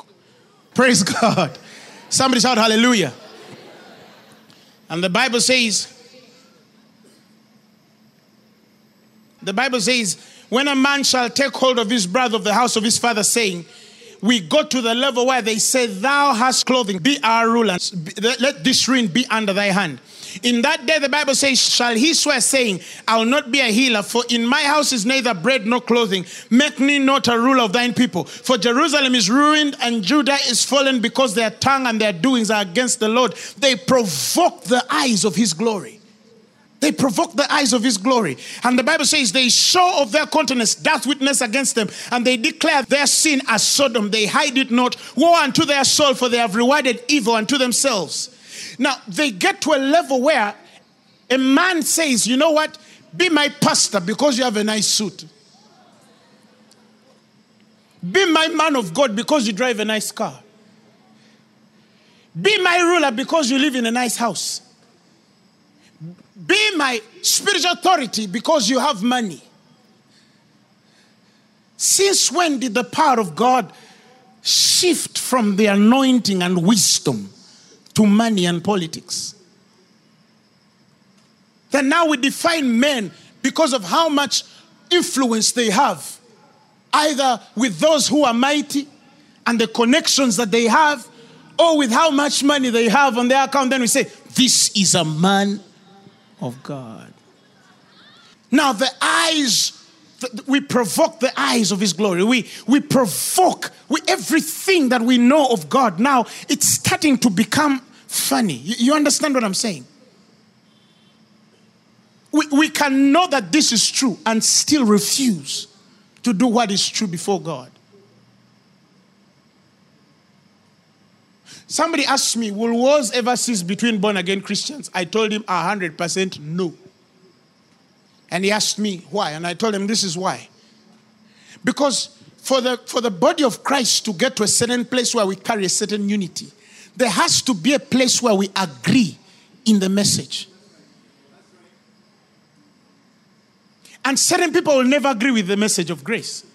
Praise God. Somebody shout hallelujah. And the Bible says, the Bible says, when a man shall take hold of his brother of the house of his father, saying, we got to the level where they say, Thou hast clothing, be our ruler. Let this ring be under thy hand. In that day, the Bible says, Shall he swear, saying, I'll not be a healer, for in my house is neither bread nor clothing. Make me not a ruler of thine people. For Jerusalem is ruined and Judah is fallen because their tongue and their doings are against the Lord. They provoke the eyes of his glory. They provoke the eyes of his glory. And the Bible says they show of their countenance doth witness against them, and they declare their sin as Sodom. They hide it not. Woe unto their soul, for they have rewarded evil unto themselves. Now, they get to a level where a man says, You know what? Be my pastor because you have a nice suit. Be my man of God because you drive a nice car. Be my ruler because you live in a nice house. Be my spiritual authority because you have money. Since when did the power of God shift from the anointing and wisdom to money and politics? Then now we define men because of how much influence they have, either with those who are mighty and the connections that they have, or with how much money they have on their account. Then we say, This is a man of God. Now, the eyes, we provoke the eyes of His glory. We, we provoke we, everything that we know of God. Now, it's starting to become funny. You, you understand what I'm saying? We, we can know that this is true and still refuse to do what is true before God. Somebody asked me, Will wars ever cease between born again Christians? I told him 100% no. And he asked me why. And I told him this is why. Because for the, for the body of Christ to get to a certain place where we carry a certain unity, there has to be a place where we agree in the message. And certain people will never agree with the message of grace.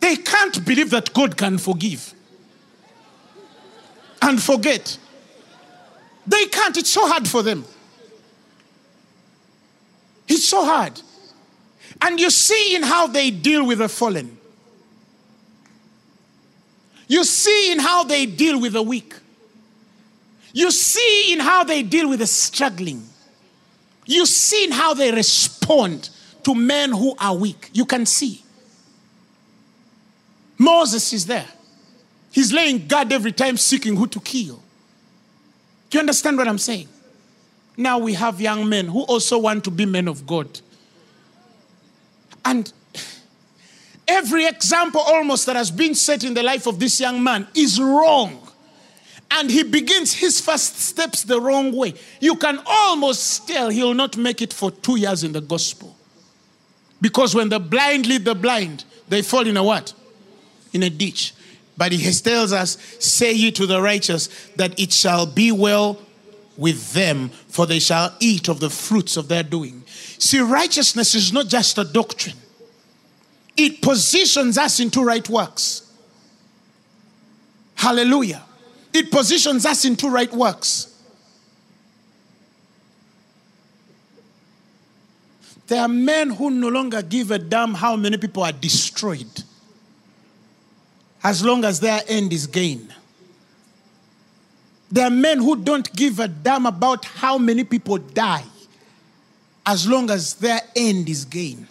They can't believe that God can forgive and forget. They can't, it's so hard for them. It's so hard. And you see in how they deal with the fallen. You see in how they deal with the weak. You see in how they deal with the struggling. You see in how they respond to men who are weak. You can see. Moses is there. He's laying guard every time, seeking who to kill. Do you understand what I'm saying? Now we have young men who also want to be men of God. And every example almost that has been set in the life of this young man is wrong. And he begins his first steps the wrong way. You can almost tell he'll not make it for two years in the gospel. Because when the blind lead the blind, they fall in a what? In a ditch. But he tells us, Say ye to the righteous that it shall be well with them, for they shall eat of the fruits of their doing. See, righteousness is not just a doctrine, it positions us into right works. Hallelujah. It positions us into right works. There are men who no longer give a damn how many people are destroyed as long as their end is gain. There are men who don't give a damn about how many people die as long as their end is gain.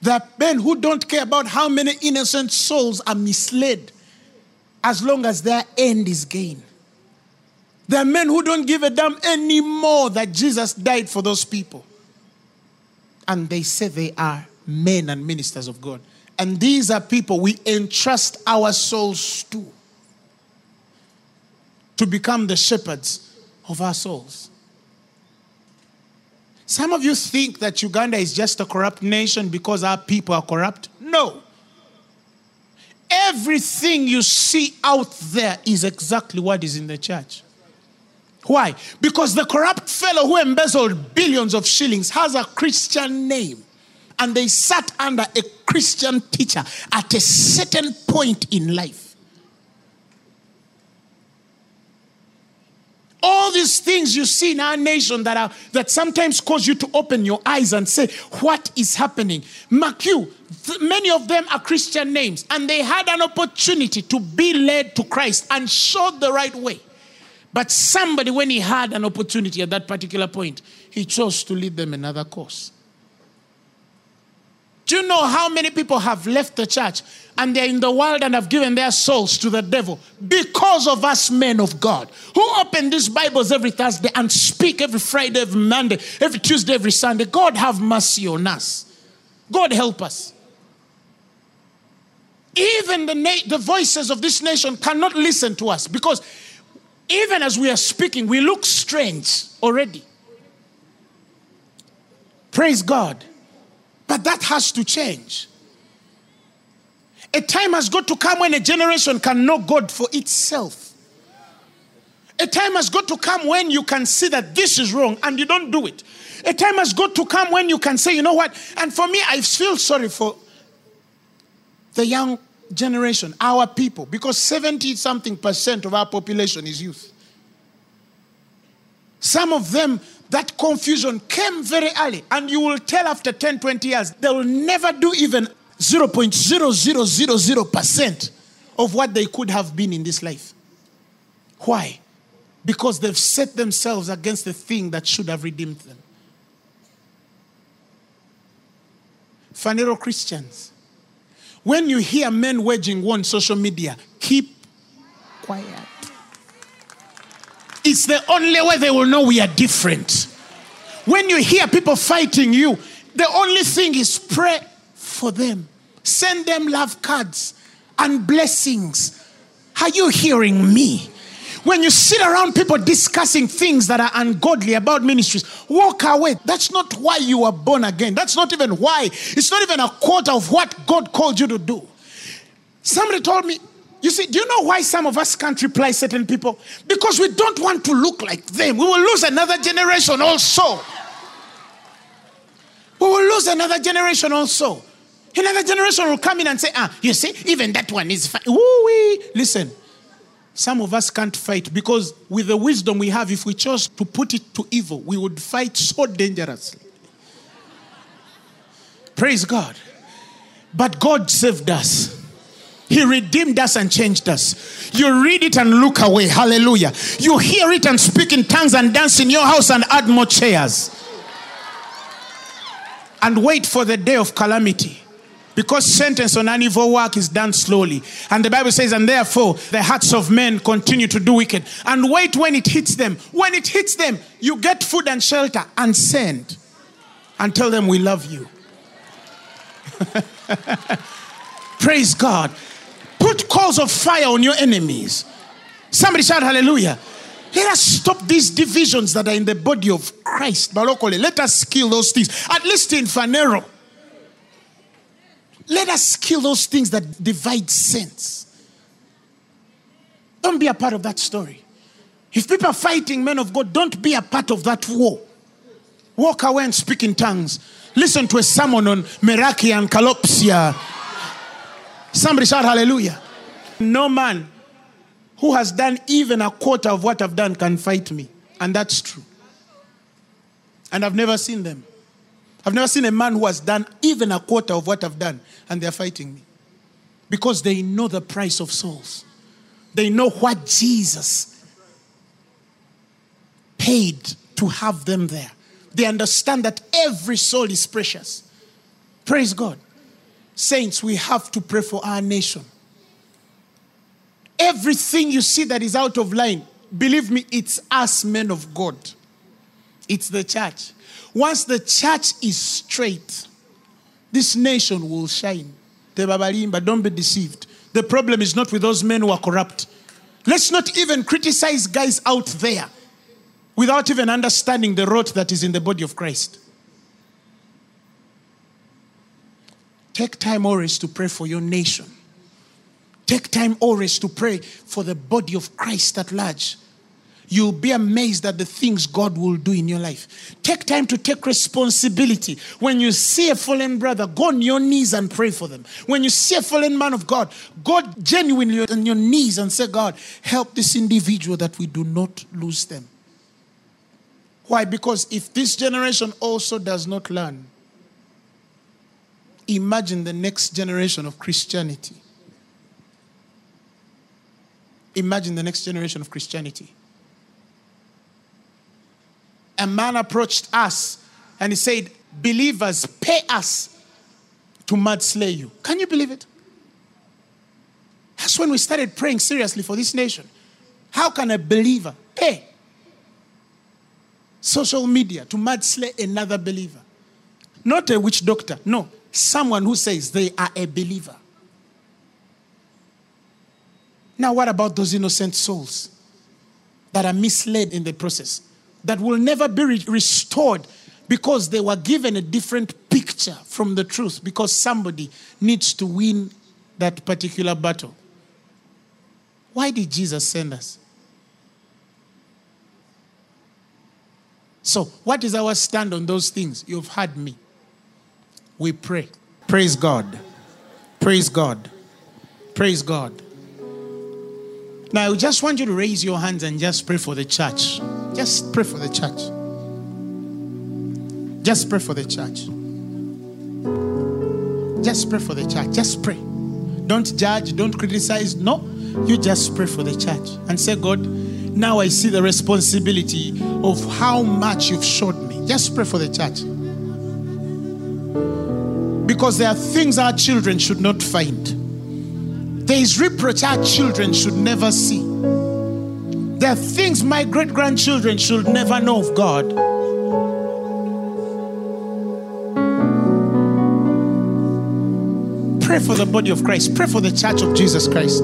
There are men who don't care about how many innocent souls are misled as long as their end is gain. There are men who don't give a damn anymore that Jesus died for those people. And they say they are men and ministers of God. And these are people we entrust our souls to to become the shepherds of our souls. Some of you think that Uganda is just a corrupt nation because our people are corrupt. No. Everything you see out there is exactly what is in the church. Why? Because the corrupt fellow who embezzled billions of shillings has a Christian name. And they sat under a Christian teacher at a certain point in life. All these things you see in our nation that are that sometimes cause you to open your eyes and say, What is happening? McHugh, th- many of them are Christian names, and they had an opportunity to be led to Christ and showed the right way. But somebody, when he had an opportunity at that particular point, he chose to lead them another course. Do you know how many people have left the church and they're in the world and have given their souls to the devil because of us men of God who open these Bibles every Thursday and speak every Friday, every Monday, every Tuesday, every Sunday? God have mercy on us. God help us. Even the, na- the voices of this nation cannot listen to us because even as we are speaking, we look strange already. Praise God. But that has to change. A time has got to come when a generation can know God for itself. A time has got to come when you can see that this is wrong and you don't do it. A time has got to come when you can say, you know what? And for me, I feel sorry for the young generation, our people, because 70 something percent of our population is youth. Some of them, that confusion came very early, and you will tell after 10, 20 years, they will never do even 0.0000% of what they could have been in this life. Why? Because they've set themselves against the thing that should have redeemed them. Phaneroo Christians, when you hear men waging war on social media, keep quiet. It's the only way they will know we are different. When you hear people fighting you, the only thing is pray for them. Send them love cards and blessings. Are you hearing me? When you sit around people discussing things that are ungodly about ministries, walk away. That's not why you were born again. That's not even why. It's not even a quarter of what God called you to do. Somebody told me, you see, do you know why some of us can't reply certain people? Because we don't want to look like them. We will lose another generation also. We will lose another generation also. Another generation will come in and say, ah, you see, even that one is fine. Woo-wee. Listen, some of us can't fight because with the wisdom we have, if we chose to put it to evil, we would fight so dangerously. Praise God. But God saved us. He redeemed us and changed us. You read it and look away. Hallelujah. You hear it and speak in tongues and dance in your house and add more chairs. And wait for the day of calamity. Because sentence on an evil work is done slowly. And the Bible says, and therefore the hearts of men continue to do wicked. And wait when it hits them. When it hits them, you get food and shelter and send. And tell them we love you. Praise God. Put coals of fire on your enemies. Somebody shout hallelujah. Let us stop these divisions that are in the body of Christ. Balokole. Let us kill those things. At least in Phaneroo. Let us kill those things that divide saints. Don't be a part of that story. If people are fighting men of God, don't be a part of that war. Walk away and speak in tongues. Listen to a sermon on Meraki and Kalopsia. Somebody shout hallelujah. No man who has done even a quarter of what I've done can fight me. And that's true. And I've never seen them. I've never seen a man who has done even a quarter of what I've done and they're fighting me. Because they know the price of souls. They know what Jesus paid to have them there. They understand that every soul is precious. Praise God. Saints, we have to pray for our nation. Everything you see that is out of line, believe me, it's us men of God. It's the church. Once the church is straight, this nation will shine. But don't be deceived. The problem is not with those men who are corrupt. Let's not even criticize guys out there without even understanding the rot that is in the body of Christ. Take time always to pray for your nation. Take time always to pray for the body of Christ at large. You'll be amazed at the things God will do in your life. Take time to take responsibility. When you see a fallen brother, go on your knees and pray for them. When you see a fallen man of God, go genuinely on your knees and say, God, help this individual that we do not lose them. Why? Because if this generation also does not learn, imagine the next generation of Christianity. Imagine the next generation of Christianity a man approached us and he said, Believers, pay us to mudslay you. Can you believe it? That's when we started praying seriously for this nation. How can a believer pay social media to mudslay another believer? Not a witch doctor, no. Someone who says they are a believer. Now, what about those innocent souls that are misled in the process? that will never be re- restored because they were given a different picture from the truth because somebody needs to win that particular battle. Why did Jesus send us? So, what is our stand on those things? You've heard me. We pray. Praise God. Praise God. Praise God. Now, I just want you to raise your hands and just pray for the church. Just pray for the church. Just pray for the church. Just pray for the church. Just pray. Don't judge, don't criticize. No, you just pray for the church and say, God, now I see the responsibility of how much you've showed me. Just pray for the church. Because there are things our children should not find. There is reproach our children should never see. There are things my great grandchildren should never know of God. Pray for the body of Christ. Pray for the church of Jesus Christ.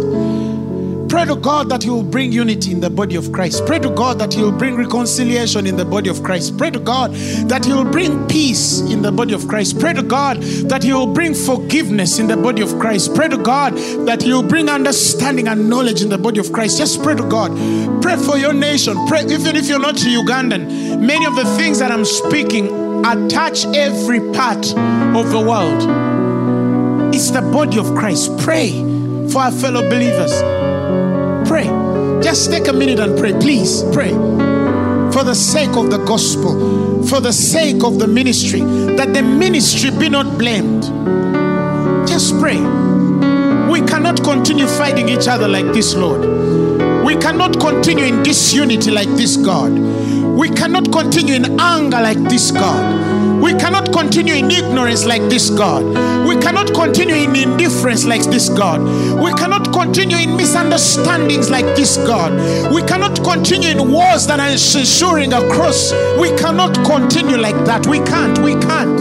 Pray to God that He will bring unity in the body of Christ. Pray to God that He will bring reconciliation in the body of Christ. Pray to God that He will bring peace in the body of Christ. Pray to God that He will bring forgiveness in the body of Christ. Pray to God that He will bring understanding and knowledge in the body of Christ. Just pray to God. Pray for your nation. Pray, even if you're not Ugandan. Many of the things that I'm speaking attach every part of the world. It's the body of Christ. Pray for our fellow believers. Pray. Just take a minute and pray. Please pray. For the sake of the gospel, for the sake of the ministry, that the ministry be not blamed. Just pray. We cannot continue fighting each other like this, Lord. We cannot continue in disunity like this, God. We cannot continue in anger like this, God. We cannot continue in ignorance like this God. We cannot continue in indifference like this God. We cannot continue in misunderstandings like this God. We cannot continue in wars that are ensuring across. We cannot continue like that. We can't. We can't.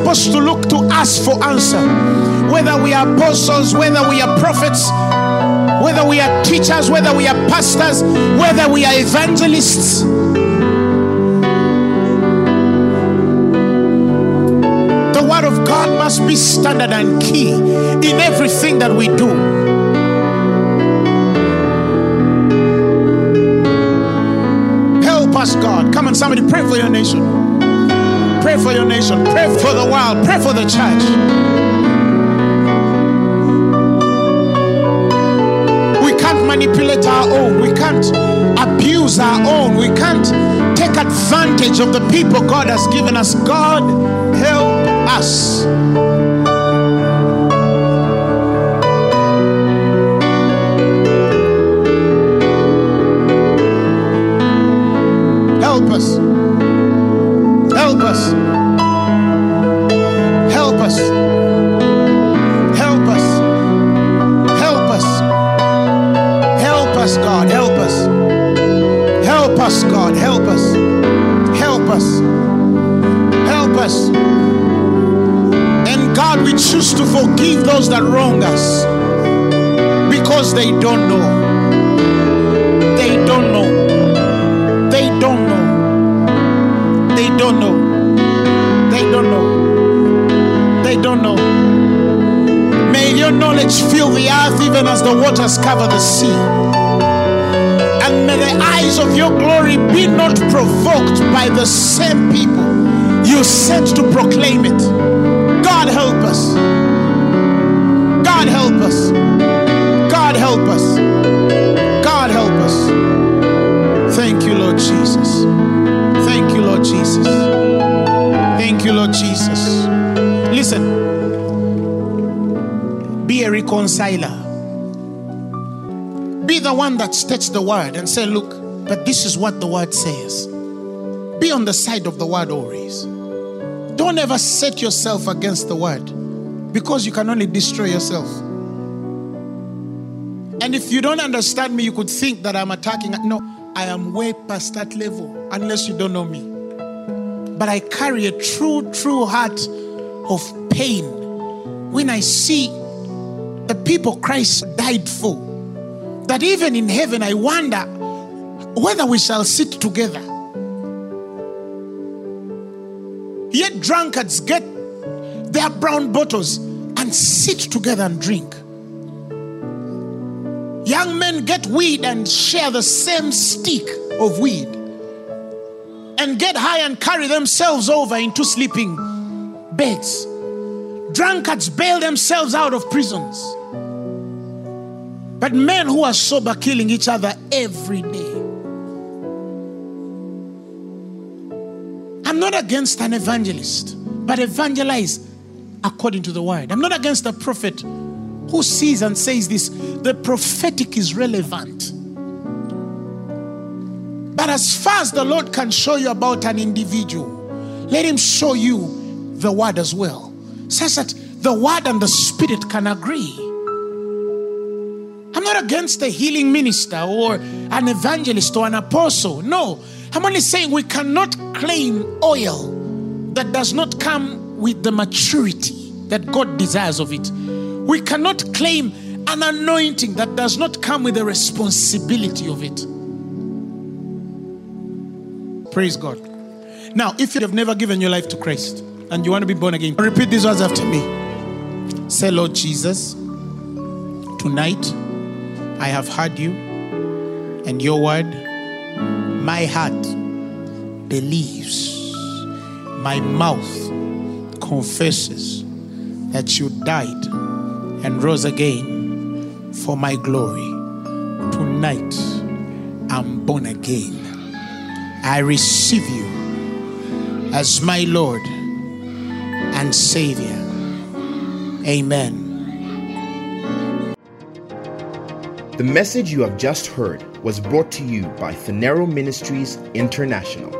Supposed to look to us for answer. Whether we are apostles, whether we are prophets, whether we are teachers, whether we are pastors, whether we are evangelists. The Word of God must be standard and key in everything that we do. Help us, God. Come on, somebody pray for your nation. Pray for your nation. Pray for the world. Pray for the church. We can't manipulate our own. We can't abuse our own. We can't take advantage of the people God has given us. God, help us. Us. And God, we choose to forgive those that wrong us because they don't know. They don't know. They don't know. They don't know. They don't know. They don't know. May your knowledge fill the earth even as the waters cover the sea. And may the eyes of your glory be not provoked by the same people you sent to proclaim it. God help us. God help us. God help us. God help us. Thank you, Lord Jesus. Thank you, Lord Jesus. Thank you, Lord Jesus. Listen, be a reconciler. Be the one that states the word and say, Look, but this is what the word says. Be on the side of the word always. Don't ever set yourself against the word because you can only destroy yourself. And if you don't understand me, you could think that I'm attacking. No, I am way past that level unless you don't know me. But I carry a true, true heart of pain when I see the people Christ died for. That even in heaven, I wonder whether we shall sit together. Drunkards get their brown bottles and sit together and drink. Young men get weed and share the same stick of weed and get high and carry themselves over into sleeping beds. Drunkards bail themselves out of prisons. But men who are sober killing each other every day. Not against an evangelist, but evangelize according to the word. I'm not against a prophet who sees and says this. The prophetic is relevant. But as far as the Lord can show you about an individual, let Him show you the word as well, such that the word and the spirit can agree. I'm not against a healing minister or an evangelist or an apostle. No, I'm only saying we cannot claim oil that does not come with the maturity that God desires of it. We cannot claim an anointing that does not come with the responsibility of it. Praise God. Now, if you have never given your life to Christ and you want to be born again, repeat these words after me. Say, Lord Jesus, tonight I have heard you and your word. My heart believes, my mouth confesses that you died and rose again for my glory. Tonight I'm born again. I receive you as my Lord and Savior. Amen. The message you have just heard was brought to you by Phaneroo Ministries International.